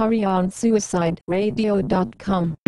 to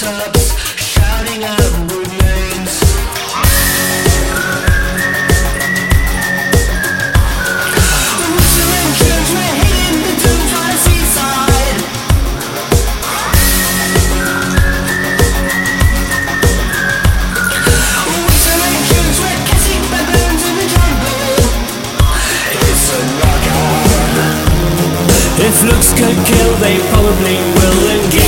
in shouting out rude names. The seaside. In the jungle. It's a knockout. If looks could kill, they probably will. Frontiers,